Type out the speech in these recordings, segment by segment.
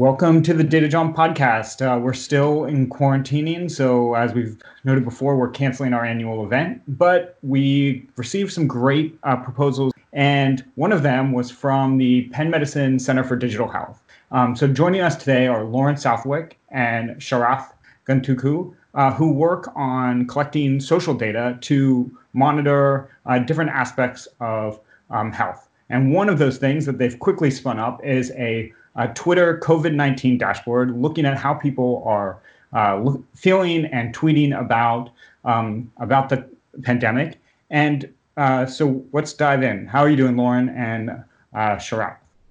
Welcome to the Data Jawn podcast. Uh, we're still in quarantining, so as we've noted before, we're canceling our annual event, but we received some great uh, proposals, and one of them was from the Penn Medicine Center for Digital Health. Um, so joining us today are Lauren Southwick and Sharath Guntuku, uh, who work on collecting social data to monitor uh, different aspects of um, health. And one of those things that they've quickly spun up is a a Twitter COVID 19 dashboard looking at how people are uh, feeling and tweeting about, um, about the pandemic. And uh, so let's dive in. How are you doing, Lauren and uh?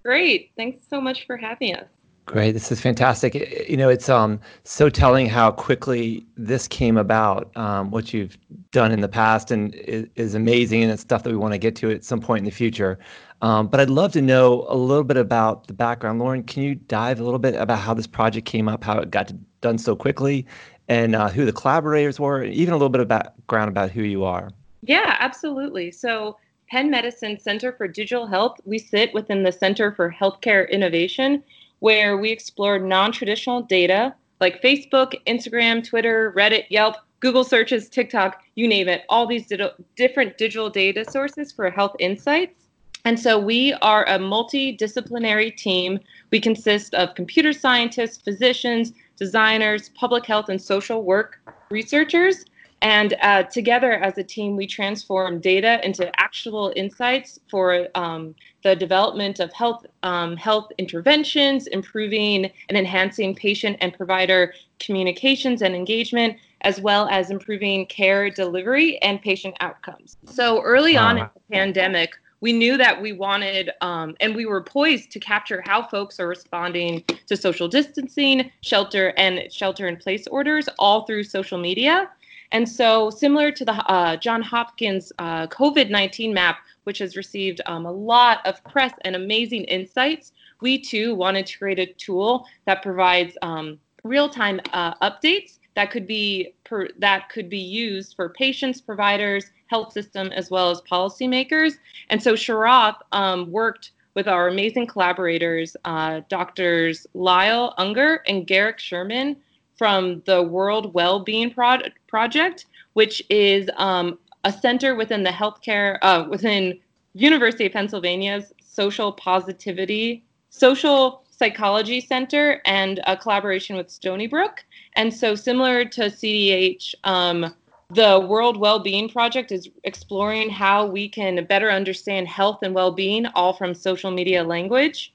Great. Thanks so much for having us. Great. This is fantastic. You know, it's um so telling how quickly this came about. Um, what you've done in the past and is, is amazing, and it's stuff that we want to get to at some point in the future. Um, but I'd love to know a little bit about the background. Lauren, can you dive a little bit about how this project came up, how it got done so quickly, and uh, who the collaborators were, and even a little bit of background about who you are? Yeah, absolutely. So, Penn Medicine Center for Digital Health, we sit within the Center for Healthcare Innovation, where we explore non traditional data like Facebook, Instagram, Twitter, Reddit, Yelp, Google searches, TikTok, you name it, all these di- different digital data sources for health insights. And so we are a multidisciplinary team. We consist of computer scientists, physicians, designers, public health and social work researchers. And uh, together as a team, we transform data into actual insights for um, the development of health, um, health interventions, improving and enhancing patient and provider communications and engagement, as well as improving care delivery and patient outcomes. So early on in the pandemic, we knew that we wanted um, and we were poised to capture how folks are responding to social distancing shelter and shelter in place orders all through social media and so similar to the uh, john hopkins uh, covid-19 map which has received um, a lot of press and amazing insights we too wanted to create a tool that provides um, real-time uh, updates that could be per, that could be used for patients providers health system as well as policymakers. And so Sharath um, worked with our amazing collaborators, uh, doctors Lyle Ungar and Garrick Sherman from the World Wellbeing Pro- Project, which is um, a center within the healthcare, uh, within University of Pennsylvania's Social Positivity, Social Psychology Center, and a collaboration with Stony Brook. And so, similar to CDH, um, the World Wellbeing Project is exploring how we can better understand health and well-being, all from social media language.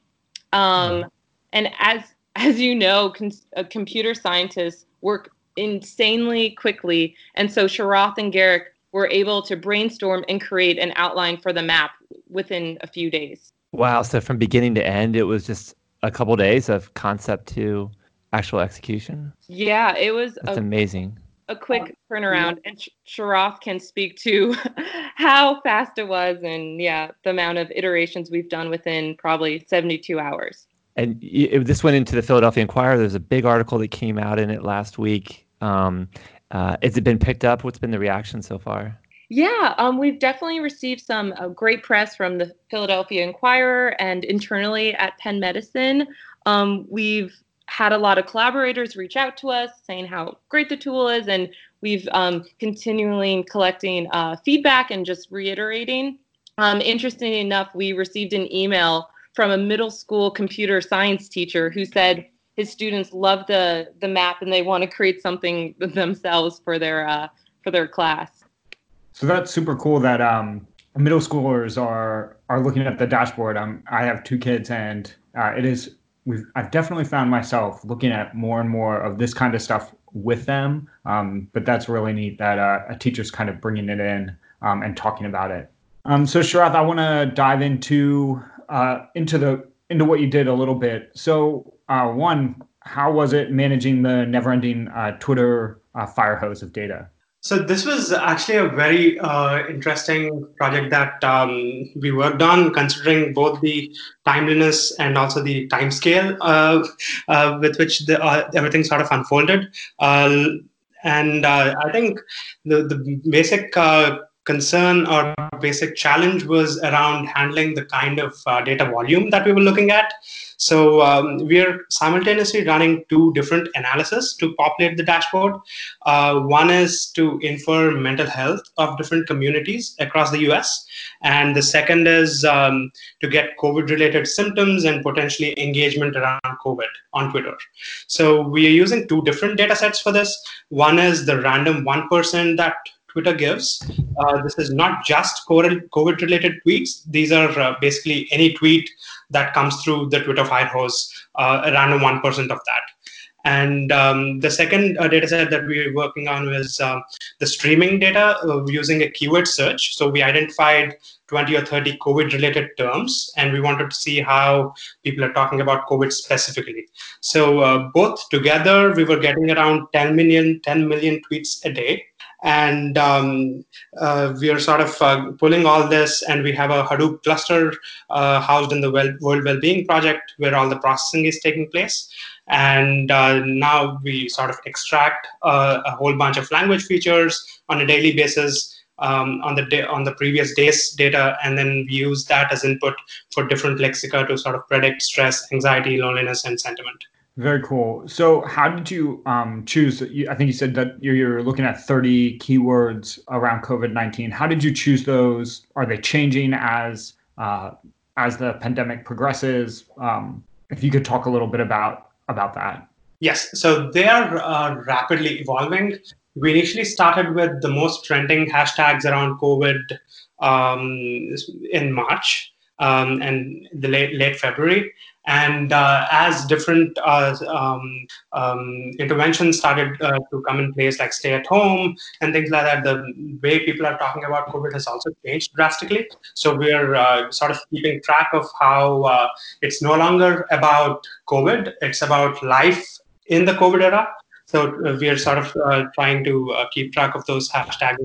Um, and as as you know, con- uh, computer scientists work insanely quickly, and so Sharath and Garrick were able to brainstorm and create an outline for the map within a few days. Wow! So from beginning to end, it was just a couple days of concept to actual execution. Yeah, it was. That's a, amazing a quick turnaround, and Sharath can speak to how fast it was, and yeah, the amount of iterations we've done within probably 72 hours. And if this went into the Philadelphia Inquirer. There's a big article that came out in it last week. Um, uh, has it been picked up? What's been the reaction so far? Yeah, um, we've definitely received some uh, great press from the Philadelphia Inquirer and internally at Penn Medicine. Um, we've had a lot of collaborators reach out to us saying how great the tool is, and we've um, continually collecting uh, feedback and just reiterating. Um, interestingly enough, we received an email from a middle school computer science teacher who said his students love the the map and they want to create something themselves for their uh, for their class. So that's super cool that um, middle schoolers are are looking at the dashboard. Um, I have two kids, and uh, it is we've I've definitely found myself looking at more and more of this kind of stuff with them. Um, but that's really neat that uh, a teacher's kind of bringing it in um, and talking about it. Um, so Sharath, I want to dive into uh, into the into what you did a little bit. So uh, one, how was it managing the never-ending uh, Twitter uh, fire hose of data? So this was actually a very uh, interesting project that um, we worked on, considering both the timeliness and also the time scale uh, uh, with which the, uh, everything sort of unfolded. Uh, and I think the, the basic concern or basic challenge was around handling the kind of data volume that we were looking at. So um, we are simultaneously running two different analyses to populate the dashboard. Uh, one is to infer mental health of different communities across the US. And the second is um, to get COVID related symptoms and potentially engagement around COVID on Twitter. So we are using two different data sets for this. One is the random 1% that Twitter gives. Uh, this is not just COVID related tweets. These are uh, basically any tweet that comes through the Twitter fire hose, uh, a random 1% of that. And um, the second uh, data set that we were working on was um, the streaming data uh, using a keyword search. So we identified 20 or 30 COVID related terms, and we wanted to see how people are talking about COVID specifically. So uh, both together, we were getting around 10 million, 10 million tweets a day and um, uh, we are sort of uh, pulling all this and we have a hadoop cluster uh, housed in the world well-being project where all the processing is taking place and uh, now we sort of extract uh, a whole bunch of language features on a daily basis um, on the day, on the previous day's data, and then we use that as input for different lexica to sort of predict stress, anxiety, loneliness, and sentiment. Very cool. So, how did you um, choose? I think you said that you're looking at 30 keywords around COVID 19. How did you choose those? Are they changing as uh, as the pandemic progresses? Um, if you could talk a little bit about about that. Yes. So they are uh, rapidly evolving. We initially started with the most trending hashtags around COVID um, in March um, and the late late February. And uh, as different uh, um, um, interventions started uh, to come in place, like stay at home and things like that, the way people are talking about COVID has also changed drastically. So we're uh, sort of keeping track of how uh, it's no longer about COVID, it's about life in the COVID era. So uh, we are sort of trying to keep track of those hashtags.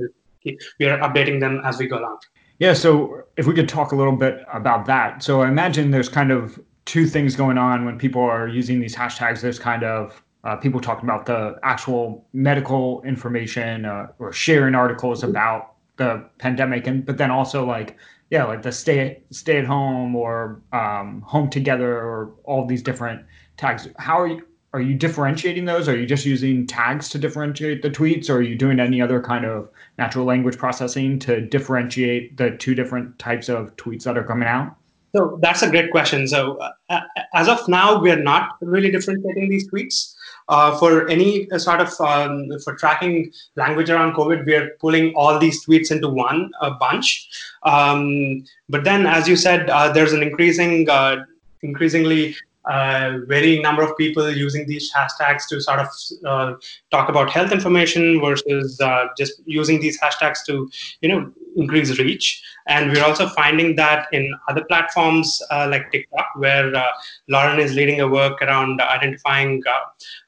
We are updating them as we go along. Yeah, so if we could talk a little bit about that. So I imagine there's kind of two things going on when people are using these hashtags. There's kind of uh, people talking about the actual medical information uh, or sharing articles about the pandemic, and but then also like yeah, like the stay stay at home or um, home together or all these different tags. How are you? Are you differentiating those? Are you just using tags to differentiate the tweets, or are you doing any other kind of natural language processing to differentiate the two different types of tweets that are coming out? So that's a great question. So uh, uh, as of now, we are not really differentiating these tweets. Uh, for any uh, sort of um, for tracking language around COVID, we are pulling all these tweets into one uh, bunch. Um, but then, as you said, uh, there's an increasing, increasingly uh, varying number of people using these hashtags to sort of talk about health information versus just using these hashtags to you know increase reach. And we're also finding that in other platforms uh, like tiktok where uh, lauren is leading a work around identifying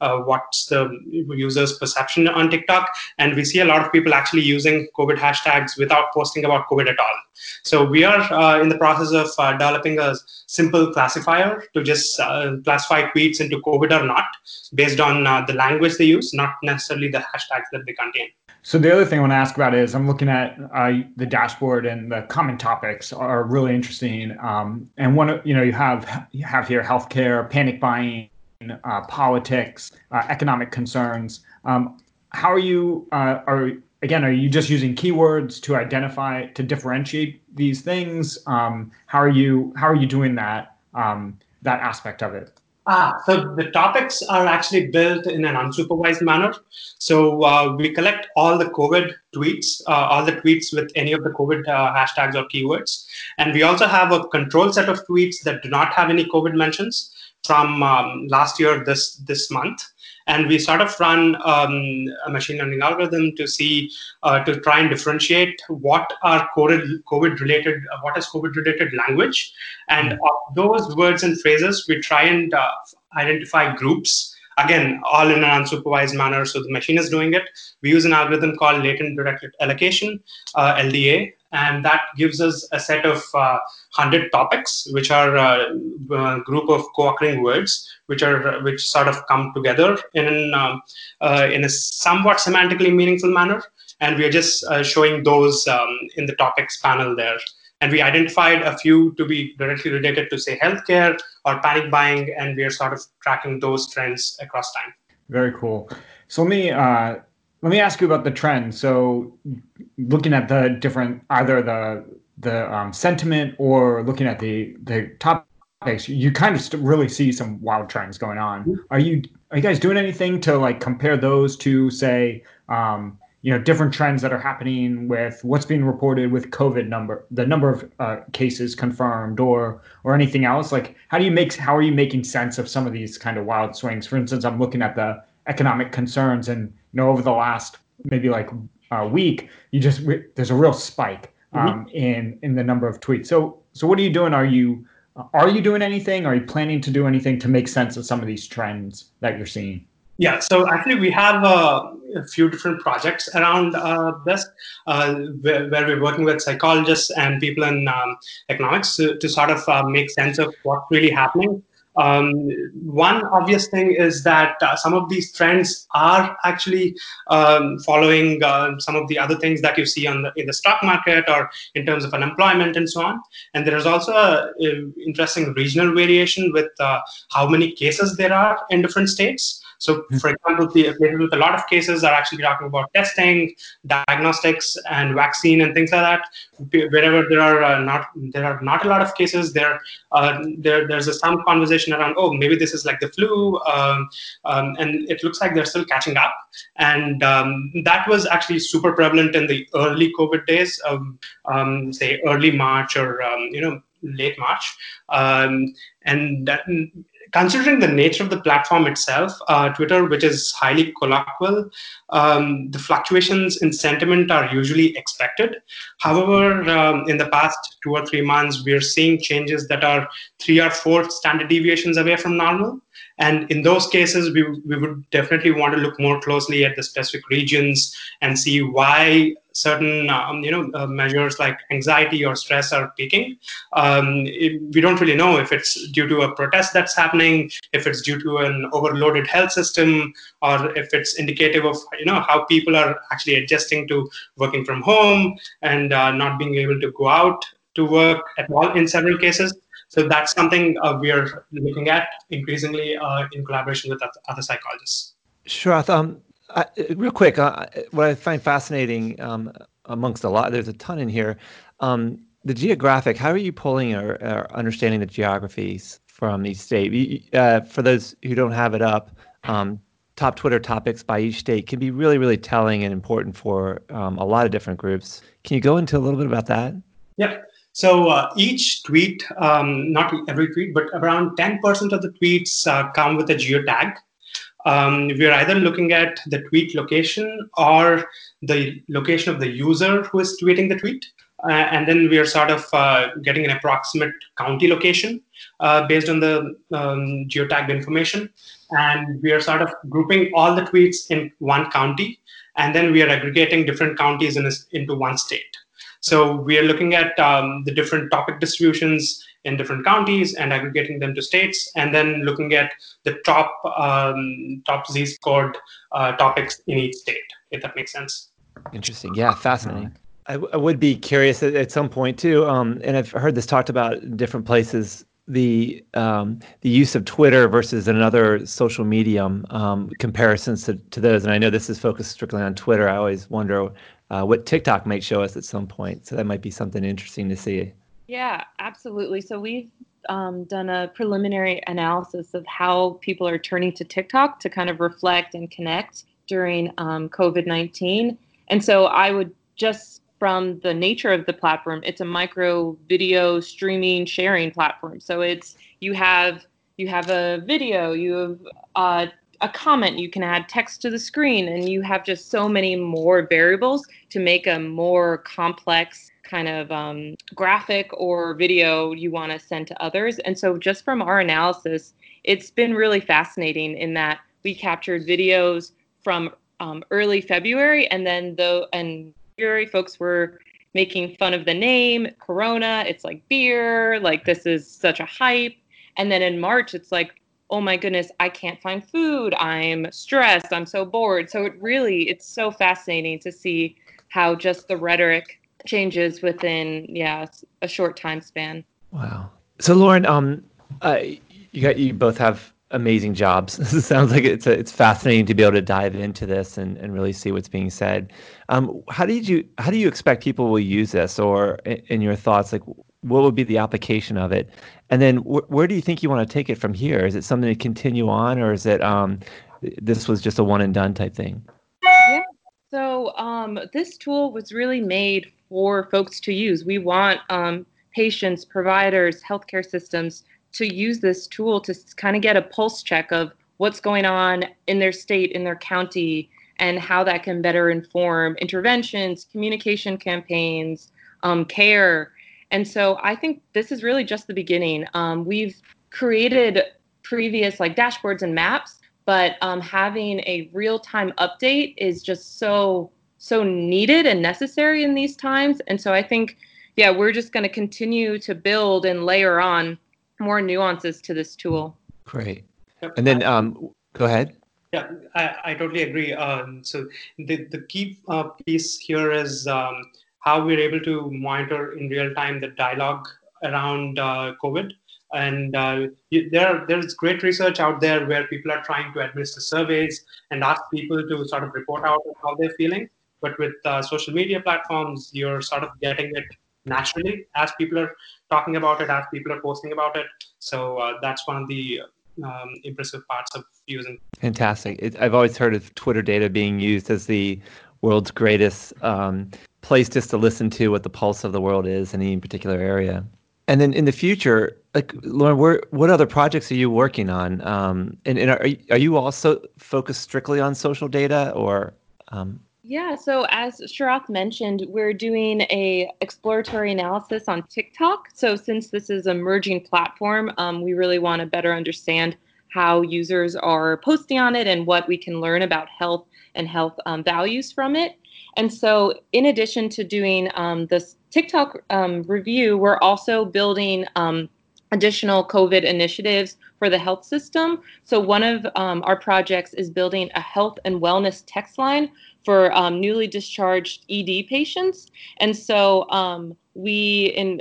uh, what's the user's perception on tiktok. And we see a lot of people actually using covid hashtags without posting about covid at all. So we are in the process of developing a simple classifier to just uh, classify tweets into COVID or not based on uh, the language they use, not necessarily the hashtags that they contain. So the other thing I want to ask about is I'm looking at uh, the dashboard and the common topics are really interesting. Um, and one, you know, you have you have here healthcare, panic buying, uh, politics, uh, economic concerns. Um, how are you? Uh, are again, are you just using keywords to identify to differentiate these things? Um, how are you how are you doing that um, that aspect of it? Ah, so the topics are actually built in an unsupervised manner. So uh, we collect all the COVID tweets, uh, all the tweets with any of the COVID uh, hashtags or keywords, and we also have a control set of tweets that do not have any COVID mentions from um, last year this this month and we sort of run um, a machine learning algorithm to see uh, to try and differentiate what are COVID related, uh, what is COVID related language, and mm-hmm. of those words and phrases, we try and uh, identify groups again all in an unsupervised manner so the machine is doing it. We use an algorithm called latent Dirichlet allocation uh, lda and that gives us a set of uh, 100 topics which are a uh, uh, group of co-occurring words which are which sort of come together in um, uh, in a somewhat semantically meaningful manner. And we are just uh, showing those um, in the topics panel there and we identified a few to be directly related to, say, healthcare or panic buying, and we are sort of tracking those trends across time. Very cool. So let me uh, let me ask you about the trends. So looking at the different either the the um, sentiment or looking at the the topics, you kind of really see some wild trends going on. Mm-hmm. Are you are you guys doing anything to like compare those to say um, you know different trends that are happening with what's being reported with covid number the number of uh, cases confirmed or or anything else. Like how do you make how are you making sense of some of these kind of wild swings? For instance i'm looking at the economic concerns and you know over the last maybe like a week you just there's a real spike mm-hmm. um, mm-hmm. in in the number of tweets. So so what are you doing? Are you are you doing anything? Are you planning to do anything to make sense of some of these trends that you're seeing yeah, so actually we have uh, a few different projects around uh, this, uh, where, where, we're working with psychologists and people in um, economics to, to, sort of uh, make sense of what's really happening. Um, one obvious thing is that uh, some of these trends are actually um, following uh, some of the other things that you see on the, in the stock market or in terms of unemployment and so on. And there is also an interesting regional variation with how many cases there are in different states. So, hmm. for example, the places with a lot of cases are actually talking about testing, diagnostics, and vaccine and things like that. Wherever there are uh, not there are not a lot of cases, there uh, there there's a, some conversation around oh maybe this is like the flu, um, um, and it looks like they're still catching up. And um, that was actually super prevalent in the early COVID days, um, say early March or um, you know late March. Um, and that, considering the nature of the platform itself, uh, Twitter, which is highly colloquial, um, the fluctuations in sentiment are usually expected. However, um, in the past two or three months, we are seeing changes that are three or four standard deviations away from normal. And in those cases, we, we would definitely want to look more closely at the specific regions and see why certain um, you know uh, measures like anxiety or stress are peaking. Um, it, we don't really know if it's due to a protest that's happening, if it's due to an overloaded health system, or if it's indicative of you know how people are actually adjusting to working from home and uh, not being able to go out to work at all in several cases. So that's something uh, we are looking at increasingly uh, in collaboration with other psychologists. Sure. Um, uh, real quick, uh, what I find fascinating um, amongst a lot, there's a ton in here. Um, the geographic, how are you pulling or, or, understanding the geographies from each state? Uh, for those who don't have it up, um, top Twitter topics by each state can be really, really telling and important for um, a lot of different groups. Can you go into a little bit about that? Yep. So uh, each tweet, um, not every tweet, but around 10% of the tweets uh, come with a geotag um, we're either looking at the tweet location or the location of the user who is tweeting the tweet. Uh, and then we are sort of uh, getting an approximate county location uh, based on the um, geotagged information. And we are sort of grouping all the tweets in one county, and then we are aggregating different counties in into one state. So we are looking at um, the different topic distributions in different counties and aggregating them to states, and then looking at the top um, top Z scored uh, topics in each state. If that makes sense. Interesting. Yeah, fascinating. I, w- I would be curious at, at some point too, um, and I've heard this talked about in different places. The um, the use of Twitter versus another social medium um, comparisons to, to those, and I know this is focused strictly on Twitter. I always wonder uh, what TikTok might show us at some point, so that might be something interesting to see. Yeah, absolutely. So we've um, done a preliminary analysis of how people are turning to TikTok to kind of reflect and connect during um, COVID 19. And so I would just from the nature of the platform, it's a micro video streaming sharing platform. So it's you have you have a video, you have uh, a comment, you can add text to the screen, and you have just so many more variables to make a more complex kind of um, graphic or video you want to send to others. And so, just from our analysis, it's been really fascinating in that we captured videos from um, early February, and then though, and February folks were making fun of the name Corona. It's like beer, like this is such a hype. And then in March, it's like, oh my goodness, I can't find food. I'm stressed. I'm so bored. So it really, it's so fascinating to see how just the rhetoric changes within yeah a short time span. Wow. So Lauren, um, uh, you got you both have amazing jobs. sounds like it's a, it's fascinating to be able to dive into this and, and really see what's being said. Um, how did you how do you expect people will use this, or in, in your thoughts, like what would be the application of it? And then wh- where do you think you want to take it from here? Is it something to continue on, or is it um, this was just a one and done type thing? Yeah. So um, this tool was really made for folks to use. We want um, patients, providers, healthcare systems to use this tool to kind of get a pulse check of what's going on in their state, in their county, and how that can better inform interventions, communication campaigns, um, care. And so I think this is really just the beginning. Um, we've created previous like dashboards and maps, but um, having a real time update is just so so needed and necessary in these times. And so I think, yeah, we're just going to continue to build and layer on more nuances to this tool. Great. And then um, go ahead. Yeah, I, I totally agree. Um, so the, the key uh, piece here is um, how we're able to monitor in real time the dialogue around uh, COVID. And uh, you, there, there's great research out there where people are trying to administer surveys and ask people to sort of report out how they're feeling. But with uh, social media platforms, you're sort of getting it naturally as people are talking about it, as people are posting about it. So uh, that's one of the um, impressive parts of using. Fantastic. It, I've always heard of Twitter data being used as the world's greatest um, place just to listen to what the pulse of the world is in any particular area. And then in the future, like Lauren, where, what other projects are you working on? Um, and, and are, are you also focused strictly on social data or? Um, yeah, so as Sharath mentioned, we're doing a exploratory analysis on TikTok. So since this is a merging platform, um, we really want to better understand how users are posting on it and what we can learn about health and health um, values from it. And so, in addition to doing um, this TikTok um, review, we're also building um, additional COVID initiatives for the health system. So, one of um, our projects is building a health and wellness text line for um, newly discharged ED patients. And so, um, we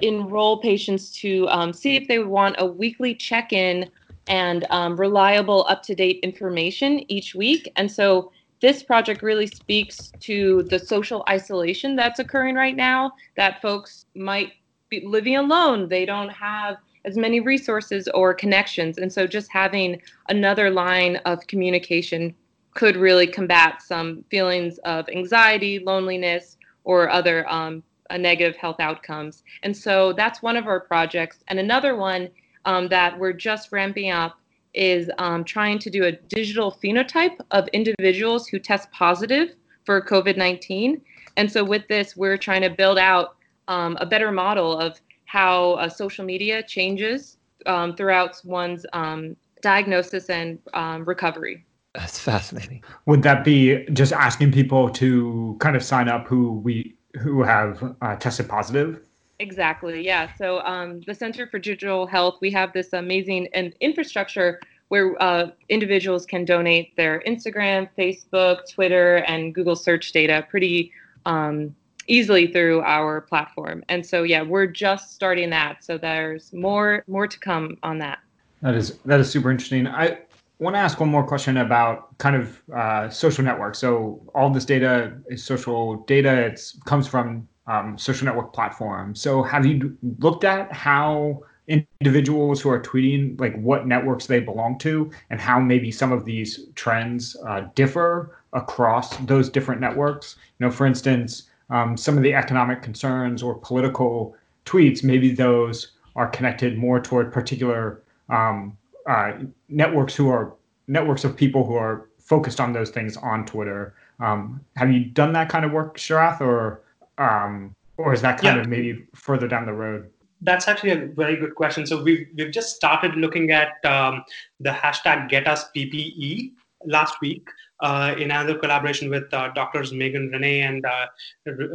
enroll patients to um, see if they want a weekly check in and um, reliable, up to date information each week. And so, this project really speaks to the social isolation that's occurring right now that folks might living alone they don't have as many resources or connections. And so just having another line of communication could really combat some feelings of anxiety loneliness or other um, negative health outcomes. And so that's one of our projects. And another one um, that we're just ramping up is um, trying to do a digital phenotype of individuals who test positive for COVID 19. And so, with this, we're trying to build out um, a better model of how uh, social media changes um, throughout one's um, diagnosis and um, recovery. That's fascinating. Would that be just asking people to kind of sign up who we who have uh, tested positive? Exactly. Yeah. So um, the Center for Digital Health, we have this amazing and infrastructure where uh, individuals can donate their Instagram, Facebook, Twitter, and Google search data pretty um, easily through our platform. And so, yeah, we're just starting that. So there's more more to come on that. That is that is super interesting. I want to ask one more question about kind of uh, social networks. So all this data is social data. It comes from um, social network platforms. So have you looked at how individuals who are tweeting like what networks they belong to and how maybe some of these trends uh, differ across those different networks? You know, for instance, um, some of the economic concerns or political tweets, maybe those are connected more toward particular um, uh, networks who are networks of people who are focused on those things on Twitter. Um, have you done that kind of work, Sharath, or um, or is that kind yeah. of maybe further down the road? That's actually a very good question. So we've we've just started looking at um, the hashtag Get Us PPE last week, in another collaboration with uh, doctors Megan Ranney and uh,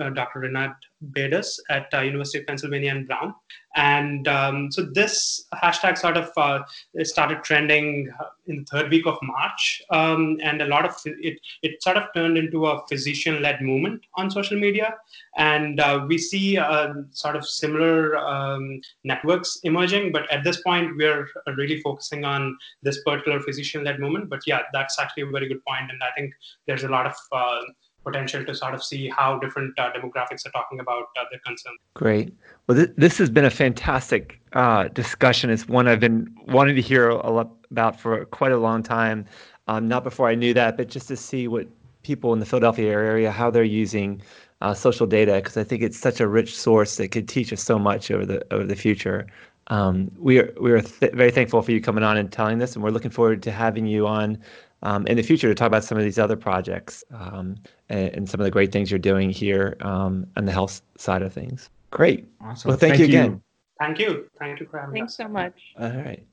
uh, Dr. Rinad Beidas at University of Pennsylvania and Brown. And um, so this hashtag sort of uh, started trending in the third week of March, um, and a lot of it it sort of turned into a physician-led movement on social media, and uh, we see uh, sort of similar um, networks emerging. But at this point, we're really focusing on this particular physician-led movement. But yeah, that's actually a very good point, and I think there's a lot of uh, potential to sort of see how different uh, demographics are talking about uh, their concerns. Great. Well, th- this has been a fantastic uh, discussion. It's one I've been wanting to hear a lot about for quite a long time. Um, not before I knew that, but just to see what people in the Philadelphia area how they're using uh, social data, because I think it's such a rich source that could teach us so much over the over the future. Um, we are we are th- very thankful for you coming on and telling this, and we're looking forward to having you on um, in the future to talk about some of these other projects um, and, and, some of the great things you're doing here um, on the health side of things. Great. Awesome. Well, thank, thank you again. Thank you. Thank you for having Thanks us. so much. All right.